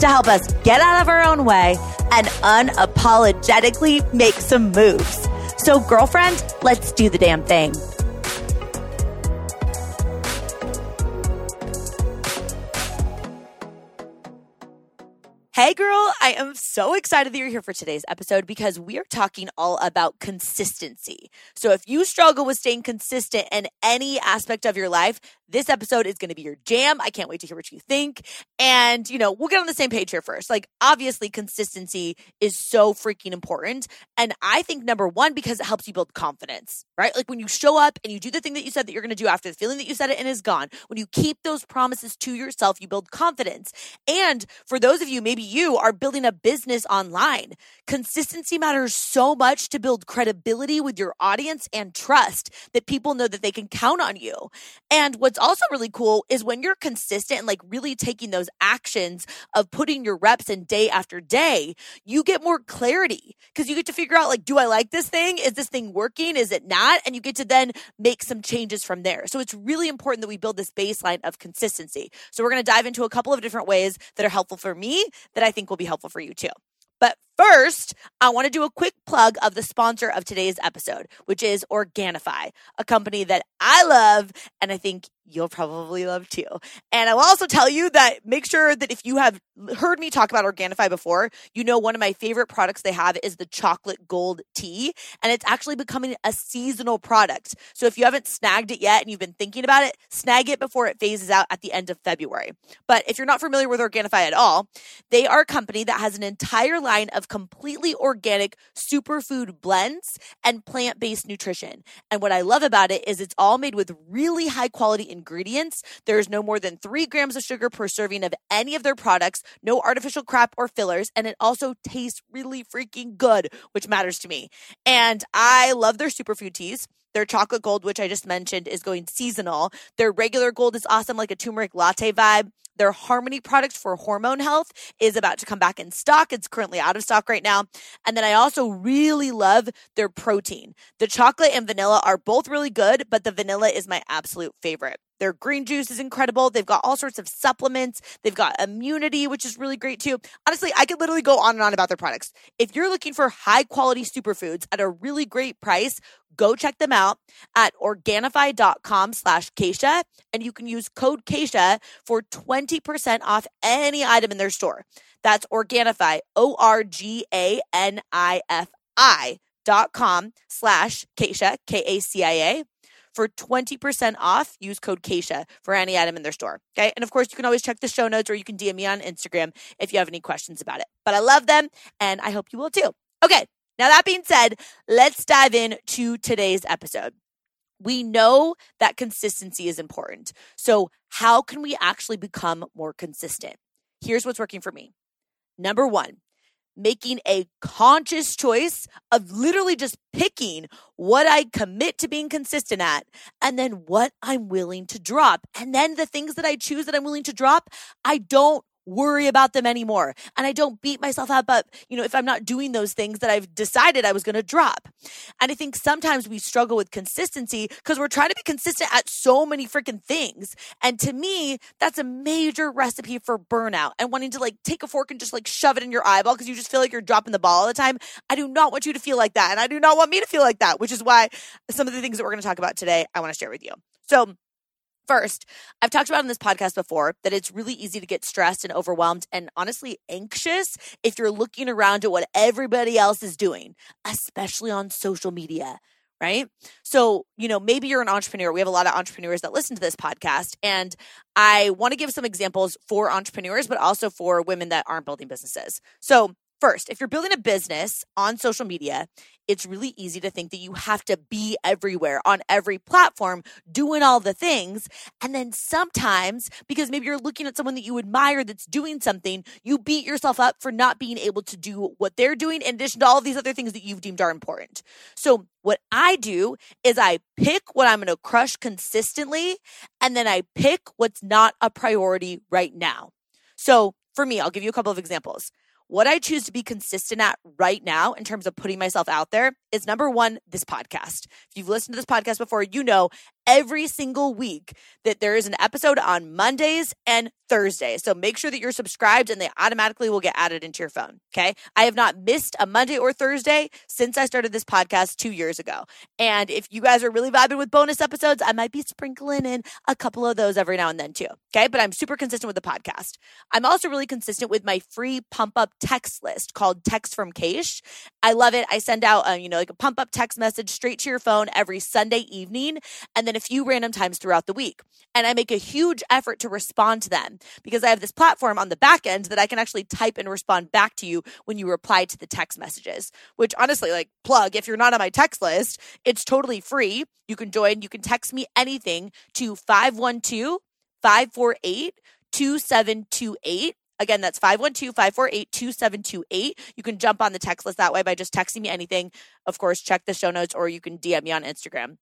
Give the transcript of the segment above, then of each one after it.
to help us get out of our own way and unapologetically make some moves. So, girlfriend, let's do the damn thing. Hey, girl, I am so excited that you're here for today's episode because we are talking all about consistency. So, if you struggle with staying consistent in any aspect of your life, this episode is going to be your jam. I can't wait to hear what you think. And, you know, we'll get on the same page here first. Like, obviously, consistency is so freaking important. And I think number one, because it helps you build confidence, right? Like, when you show up and you do the thing that you said that you're going to do after the feeling that you said it and is gone, when you keep those promises to yourself, you build confidence. And for those of you, maybe you are building a business online, consistency matters so much to build credibility with your audience and trust that people know that they can count on you. And what's also really cool is when you're consistent and like really taking those actions of putting your reps in day after day, you get more clarity because you get to figure out like, do I like this thing? Is this thing working? Is it not? And you get to then make some changes from there. So it's really important that we build this baseline of consistency. So we're going to dive into a couple of different ways that are helpful for me that I think will be helpful for you too. But first, I want to do a quick plug of the sponsor of today's episode, which is Organifi, a company that I love and I think you'll probably love too. And I will also tell you that make sure that if you have heard me talk about Organifi before, you know one of my favorite products they have is the chocolate gold tea, and it's actually becoming a seasonal product. So if you haven't snagged it yet and you've been thinking about it, snag it before it phases out at the end of February. But if you're not familiar with Organifi at all, they are a company that has an entire line of completely organic superfood blends and plant-based nutrition. And what I love about it is it's all made with really high quality ingredients. There's no more than three grams of sugar per serving of any of their products, no artificial crap or fillers, and it also tastes really freaking good, which matters to me. And I love their superfood teas. Their chocolate gold, which I just mentioned, is going seasonal. Their regular gold is awesome, like a turmeric latte vibe. Their Harmony product for hormone health is about to come back in stock. It's currently out of stock right now. And then I also really love their protein. The chocolate and vanilla are both really good, but the vanilla is my absolute favorite. Their green juice is incredible. They've got all sorts of supplements. They've got immunity, which is really great too. Honestly, I could literally go on and on about their products. If you're looking for high quality superfoods at a really great price, go check them out at organifi.com slash Kacia. And you can use code Kacia for 20% off any item in their store. That's Organifi, O R G A N I F I dot com slash Kacia, K A C I A for 20% off. Use code Kacia for any item in their store. Okay. And of course, you can always check the show notes or you can DM me on Instagram if you have any questions about it. But I love them and I hope you will too. Okay. Now, that being said, let's dive into today's episode. We know that consistency is important. So, how can we actually become more consistent? Here's what's working for me. Number one, making a conscious choice of literally just picking what I commit to being consistent at and then what I'm willing to drop. And then the things that I choose that I'm willing to drop, I don't worry about them anymore. And I don't beat myself up, but you know, if I'm not doing those things that I've decided I was going to drop. And I think sometimes we struggle with consistency because we're trying to be consistent at so many freaking things. And to me, that's a major recipe for burnout and wanting to like take a fork and just like shove it in your eyeball because you just feel like you're dropping the ball all the time. I do not want you to feel like that. And I do not want me to feel like that, which is why some of the things that we're going to talk about today, I want to share with you. So, First, I've talked about on this podcast before that it's really easy to get stressed and overwhelmed and honestly anxious if you're looking around at what everybody else is doing, especially on social media, right? So, you know, maybe you're an entrepreneur. We have a lot of entrepreneurs that listen to this podcast. And I want to give some examples for entrepreneurs, but also for women that aren't building businesses. So, First, if you're building a business on social media, it's really easy to think that you have to be everywhere on every platform doing all the things. And then sometimes, because maybe you're looking at someone that you admire that's doing something, you beat yourself up for not being able to do what they're doing in addition to all these other things that you've deemed are important. So, what I do is I pick what I'm going to crush consistently, and then I pick what's not a priority right now. So, for me, I'll give you a couple of examples. What I choose to be consistent at right now in terms of putting myself out there is number one, this podcast. If you've listened to this podcast before, you know every single week that there is an episode on Mondays and Thursdays. So make sure that you're subscribed and they automatically will get added into your phone. Okay. I have not missed a Monday or Thursday since I started this podcast two years ago. And if you guys are really vibing with bonus episodes, I might be sprinkling in a couple of those every now and then too. Okay. But I'm super consistent with the podcast. I'm also really consistent with my free pump up text list called Text from Keish. I love it. I send out, a, uh, you know, like a pump up text message straight to your phone every Sunday evening. And then a few random times throughout the week. And I make a huge effort to respond to them because I have this platform on the back end that I can actually type and respond back to you when you reply to the text messages, which honestly, like, plug, if you're not on my text list, it's totally free. You can join, you can text me anything to 512 548 2728. Again, that's 512 548 2728. You can jump on the text list that way by just texting me anything. Of course, check the show notes or you can DM me on Instagram.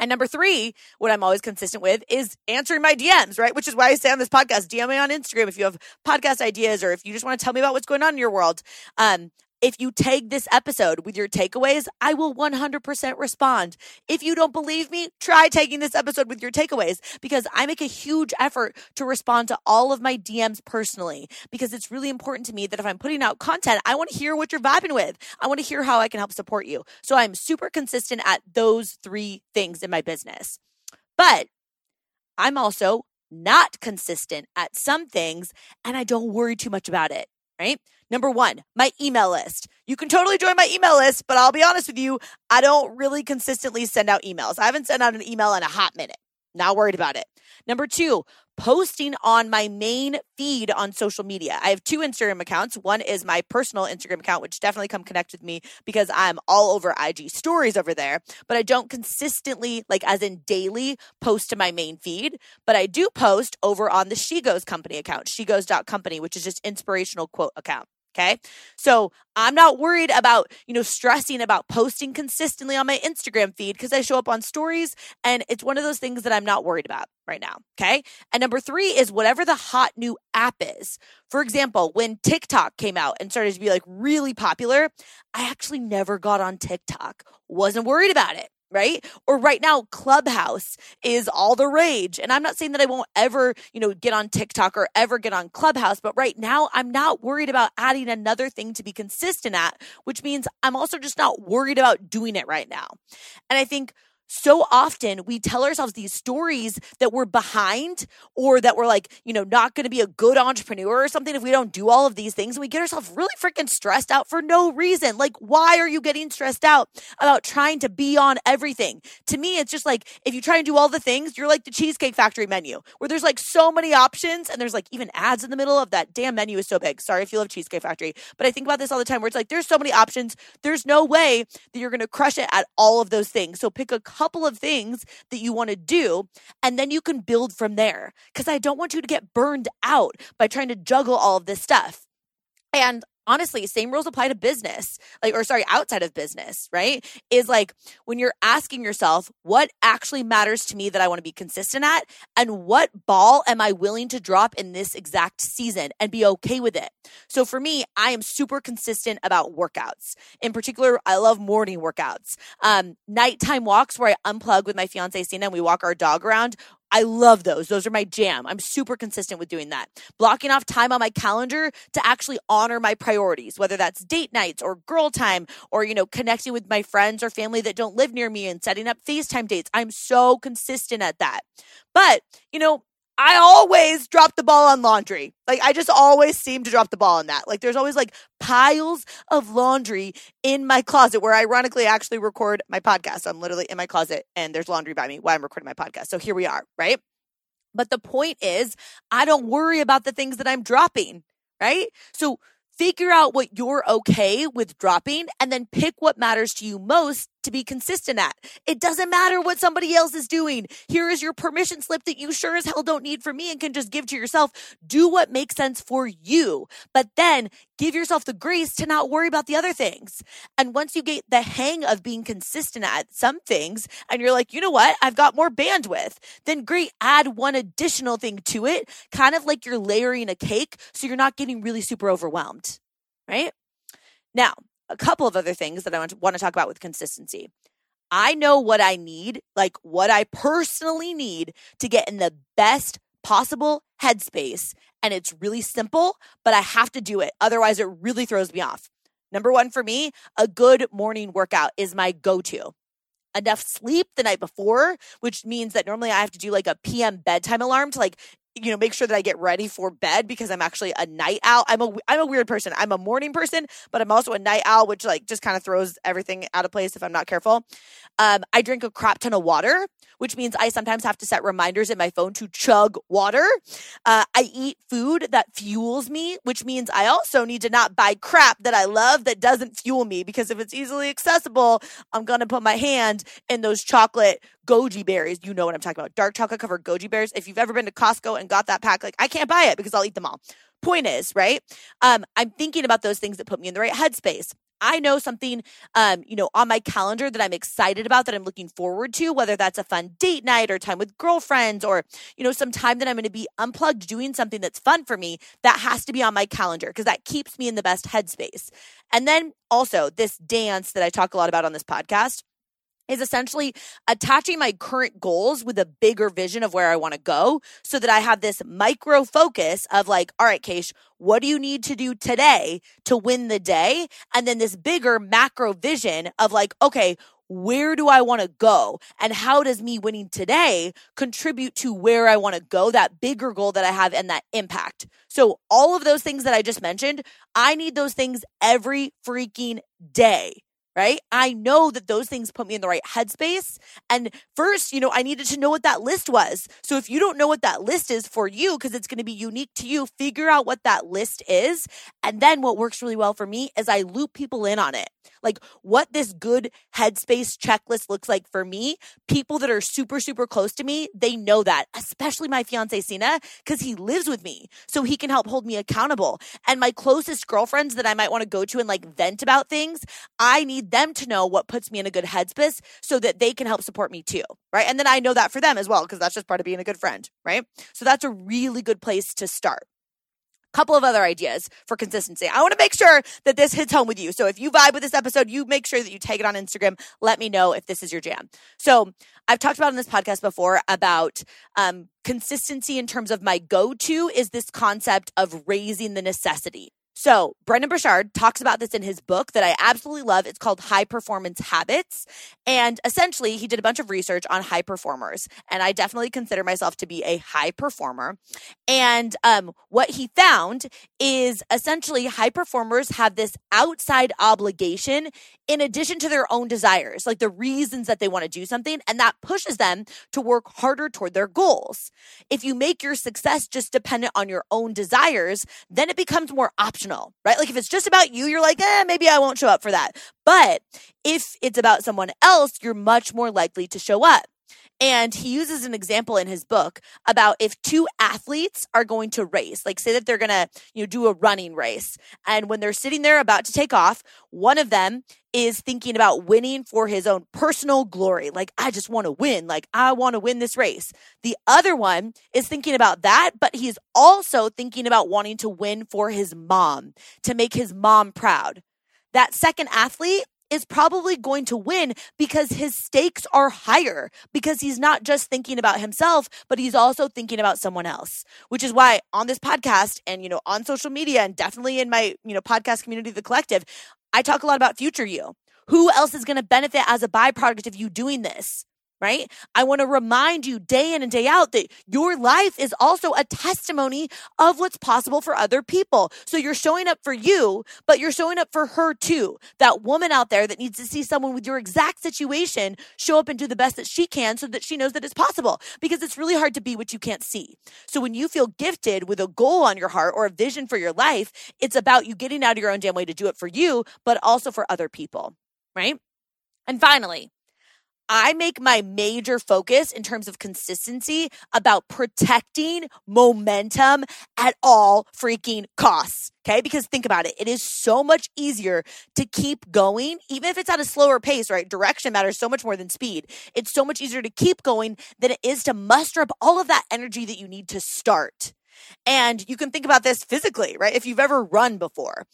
And number three, what I'm always consistent with is answering my DMs, right? Which is why I say on this podcast, DM me on Instagram if you have podcast ideas or if you just want to tell me about what's going on in your world. Um, if you tag this episode with your takeaways, I will 100% respond. If you don't believe me, try taking this episode with your takeaways because I make a huge effort to respond to all of my DMs personally because it's really important to me that if I'm putting out content, I want to hear what you're vibing with. I want to hear how I can help support you. So I'm super consistent at those three things in my business. But I'm also not consistent at some things and I don't worry too much about it right? Number one, my email list. You can totally join my email list, but I'll be honest with you, I don't really consistently send out emails. I haven't sent out an email in a hot minute. Not worried about it. Number two, posting on my main feed on social media. I have two Instagram accounts. One is my personal Instagram account, which definitely come connect with me because I'm all over IG stories over there, but I don't consistently, like as in daily, post to my main feed. But I do post over on the She Goes company account, shegoes.company, which is just inspirational quote account. Okay. So I'm not worried about, you know, stressing about posting consistently on my Instagram feed because I show up on stories and it's one of those things that I'm not worried about right now. Okay. And number three is whatever the hot new app is. For example, when TikTok came out and started to be like really popular, I actually never got on TikTok, wasn't worried about it right? Or right now, Clubhouse is all the rage. And I'm not saying that I won't ever, you know, get on TikTok or ever get on Clubhouse, but right now I'm not worried about adding another thing to be consistent at, which means I'm also just not worried about doing it right now. And I think so often we tell ourselves these stories that we're behind or that we're like, you know, not going to be a good entrepreneur or something if we don't do all of these things. And we get ourselves really freaking stressed out for no reason. Like, why are you getting stressed out about trying to be on everything? To me, it's just like if you try and do all the things, you're like the Cheesecake Factory menu where there's like so many options and there's like even ads in the middle of that damn menu is so big. Sorry if you love Cheesecake Factory, but I think about this all the time where it's like there's so many options. There's no way that you're going to crush it at all of those things. So pick a couple of things that you want to do, and then you can build from there. Because I don't want you to get burned out by trying to juggle all of this stuff. And honestly, same rules apply to business, like, or sorry, outside of business, right? Is like when you're asking yourself, what actually matters to me that I want to be consistent at? And what ball am I willing to drop in this exact season and be okay with it? So for me, I am super consistent about workouts. In particular, I love morning workouts. Um, nighttime walks where I unplug with my fiance, Sina, and we walk our dog around I love those. Those are my jam. I'm super consistent with doing that. Blocking off time on my calendar to actually honor my priorities, whether that's date nights or girl time or, you know, connecting with my friends or family that don't live near me and setting up FaceTime dates. I'm so consistent at that. But, you know, I always drop the ball on laundry. Like I just always seem to drop the ball on that. Like there's always like piles of laundry in my closet where ironically I actually record my podcast. I'm literally in my closet and there's laundry by me while I'm recording my podcast. So here we are, right? But the point is I don't worry about the things that I'm dropping, right? So figure out what you're okay with dropping and then pick what matters to you most to be consistent at. It doesn't matter what somebody else is doing. Here is your permission slip that you sure as hell don't need from me and can just give to yourself. Do what makes sense for you, but then give yourself the grace to not worry about the other things. And once you get the hang of being consistent at some things and you're like, you know what? I've got more bandwidth, then great. Add one additional thing to it, kind of like you're layering a cake. So you're not getting really super overwhelmed, right? Now, a couple of other things that I want to, want to talk about with consistency. I know what I need, like what I personally need to get in the best possible headspace. And it's really simple, but I have to do it. Otherwise, it really throws me off. Number one for me, a good morning workout is my go to. Enough sleep the night before, which means that normally I have to do like a PM bedtime alarm to like you know make sure that I get ready for bed because I'm actually a night owl. I'm a I'm a weird person. I'm a morning person, but I'm also a night owl, which like just kind of throws everything out of place if I'm not careful. Um, I drink a crap ton of water, which means I sometimes have to set reminders in my phone to chug water. Uh, I eat food that fuels me, which means I also need to not buy crap that I love that doesn't fuel me because if it's easily accessible, I'm gonna put my hand in those chocolate goji berries. You know what I'm talking about. Dark chocolate covered goji berries. If you've ever been to Costco and got that pack, like I can't buy it because I'll eat them all. Point is, right? Um, I'm thinking about those things that put me in the right headspace. I know something, um, you know, on my calendar that I'm excited about that I'm looking forward to, whether that's a fun date night or time with girlfriends or, you know, some time that I'm going to be unplugged doing something that's fun for me, that has to be on my calendar because that keeps me in the best headspace. And then also this dance that I talk a lot about on this podcast is essentially attaching my current goals with a bigger vision of where I want to go so that I have this micro focus of like, all right, Keish, what do you need to do today to win the day? And then this bigger macro vision of like, okay, where do I want to go? And how does me winning today contribute to where I want to go, that bigger goal that I have and that impact? So, all of those things that I just mentioned, I need those things every freaking day right? I know that those things put me in the right headspace. And first, you know, I needed to know what that list was. So if you don't know what that list is for you, because it's going to be unique to you, figure out what that list is. And then what works really well for me is I loop people in on it. Like what this good headspace checklist looks like for me. People that are super, super close to me, they know that, especially my fiance Sina, because he lives with me. So he can help hold me accountable. And my closest girlfriends that I might want to go to and like vent about things, I need them to know what puts me in a good headspace so that they can help support me too. Right. And then I know that for them as well, because that's just part of being a good friend. Right. So that's a really good place to start couple of other ideas for consistency. I want to make sure that this hits home with you. So if you vibe with this episode, you make sure that you tag it on Instagram. Let me know if this is your jam. So I've talked about in this podcast before about um, consistency in terms of my go to is this concept of raising the necessity. So, Brendon Burchard talks about this in his book that I absolutely love. It's called High Performance Habits. And essentially, he did a bunch of research on high performers. And I definitely consider myself to be a high performer. And um, what he found is essentially high performers have this outside obligation in addition to their own desires, like the reasons that they want to do something. And that pushes them to work harder toward their goals. If you make your success just dependent on your own desires, then it becomes more optional emotional, right? Like if it's just about you, you're like, eh, maybe I won't show up for that. But if it's about someone else, you're much more likely to show up. And he uses an example in his book about if two athletes are going to race, like say that they're going to, you know, do a running race. And when they're sitting there about to take off, one of them is thinking about winning for his own personal glory. Like, I just want to win. Like, I want to win this race. The other one is thinking about that, but he's also thinking about wanting to win for his mom, to make his mom proud. That second athlete is probably going to win because his stakes are higher because he's not just thinking about himself, but he's also thinking about someone else, which is why on this podcast and, you know, on social media and definitely in my, you know, podcast community, The Collective, I talk a lot about future you. Who else is going to benefit as a byproduct of you doing this? Right? I want to remind you day in and day out that your life is also a testimony of what's possible for other people. So you're showing up for you, but you're showing up for her too. That woman out there that needs to see someone with your exact situation show up and do the best that she can so that she knows that it's possible because it's really hard to be what you can't see. So when you feel gifted with a goal on your heart or a vision for your life, it's about you getting out of your own damn way to do it for you, but also for other people, right? And finally, I make my major focus in terms of consistency about protecting momentum at all freaking costs. Okay. Because think about it. It is so much easier to keep going, even if it's at a slower pace, right? Direction matters so much more than speed. It's so much easier to keep going than it is to muster up all of that energy that you need to start. And you can think about this physically, right? If you've ever run before,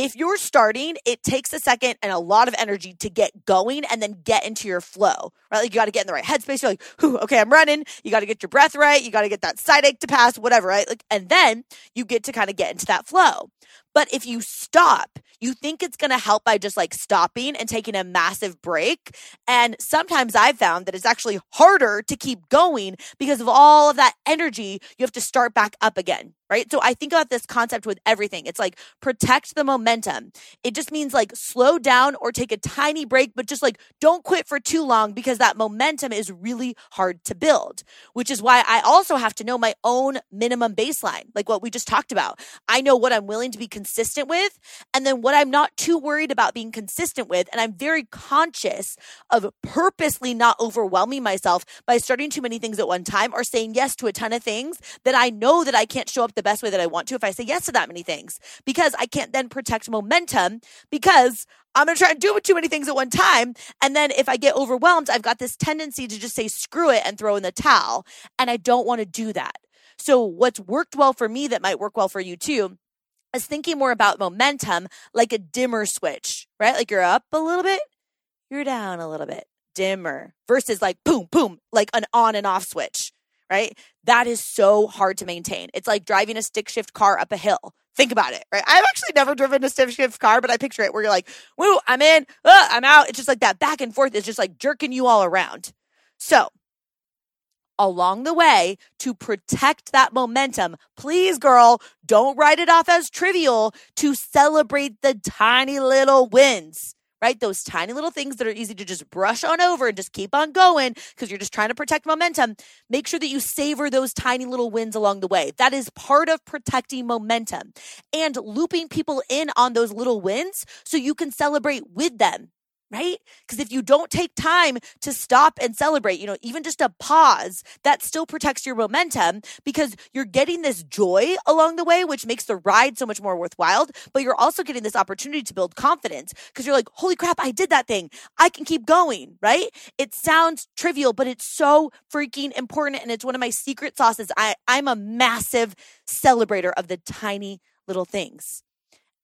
if you're starting, it takes a second and a lot of energy to get going and then get into your flow, right? Like you got to get in the right headspace. You're like, okay, I'm running. You got to get your breath right. You got to get that side ache to pass, whatever, right? Like, and then you get to kind of get into that flow. But if you stop, you think it's going to help by just like stopping and taking a massive break. And sometimes I've found that it's actually harder to keep going because of all of that energy you have to start back up again right? So I think about this concept with everything. It's like protect the momentum. It just means like slow down or take a tiny break, but just like don't quit for too long because that momentum is really hard to build, which is why I also have to know my own minimum baseline, like what we just talked about. I know what I'm willing to be consistent with and then what I'm not too worried about being consistent with. And I'm very conscious of purposely not overwhelming myself by starting too many things at one time or saying yes to a ton of things that I know that I can't show up the best way that I want to if I say yes to that many things because I can't then protect momentum because I'm going to try and do too many things at one time. And then if I get overwhelmed, I've got this tendency to just say screw it and throw in the towel. And I don't want to do that. So what's worked well for me that might work well for you too is thinking more about momentum like a dimmer switch, right? Like you're up a little bit, you're down a little bit, dimmer versus like boom, boom, like an on and off switch right? That is so hard to maintain. It's like driving a stick shift car up a hill. Think about it, right? I've actually never driven a stick shift car, but I picture it where you're like, woo, I'm in, uh, I'm out. It's just like that back and forth is just like jerking you all around. So, along the way to protect that momentum. Please, girl, don't write it off as trivial to celebrate the tiny little wins right? Those tiny little things that are easy to just brush on over and just keep on going because you're just trying to protect momentum. Make sure that you savor those tiny little wins along the way. That is part of protecting momentum and looping people in on those little wins so you can celebrate with them right? Because if you don't take time to stop and celebrate, you know, even just a pause, that still protects your momentum because you're getting this joy along the way, which makes the ride so much more worthwhile. But you're also getting this opportunity to build confidence because you're like, holy crap, I did that thing. I can keep going, right? It sounds trivial, but it's so freaking important. And it's one of my secret sauces. I, I'm a massive celebrator of the tiny little things.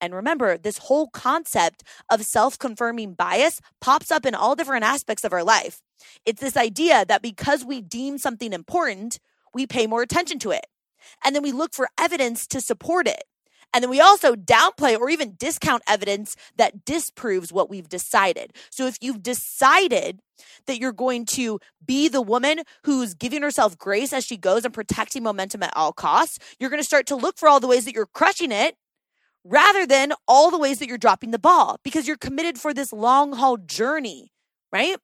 And remember, this whole concept of self confirming bias pops up in all different aspects of our life. It's this idea that because we deem something important, we pay more attention to it. And then we look for evidence to support it. And then we also downplay or even discount evidence that disproves what we've decided. So if you've decided that you're going to be the woman who's giving herself grace as she goes and protecting momentum at all costs, you're going to start to look for all the ways that you're crushing it rather than all the ways that you're dropping the ball because you're committed for this long haul journey, right?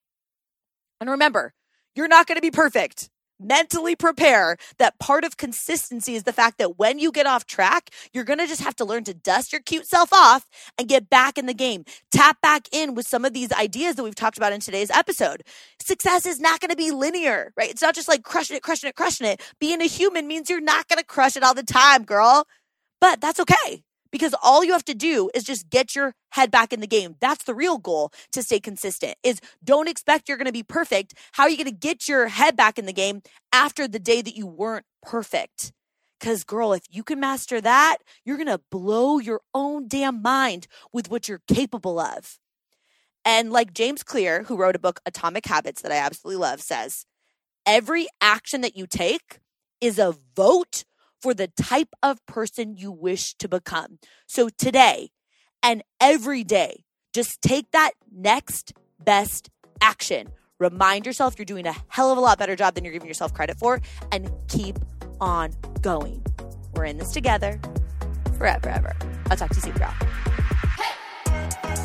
And remember, you're not going to be perfect. Mentally prepare that part of consistency is the fact that when you get off track, you're going to just have to learn to dust your cute self off and get back in the game. Tap back in with some of these ideas that we've talked about in today's episode. Success is not going to be linear, right? It's not just like crushing it, crushing it, crushing it. Being a human means you're not going to crush it all the time, girl. But that's okay because all you have to do is just get your head back in the game. That's the real goal to stay consistent is don't expect you're going to be perfect. How are you going to get your head back in the game after the day that you weren't perfect? Cause girl, if you can master that, you're going to blow your own damn mind with what you're capable of. And like James Clear, who wrote a book, Atomic Habits, that I absolutely love, says, every action that you take is a vote for the type of person you wish to become. So today and every day, just take that next best action. remind yourself you're doing a hell of a lot better job than you're giving yourself credit for, and keep on going. We're in this together forever, ever. I'll talk to you soon, girl.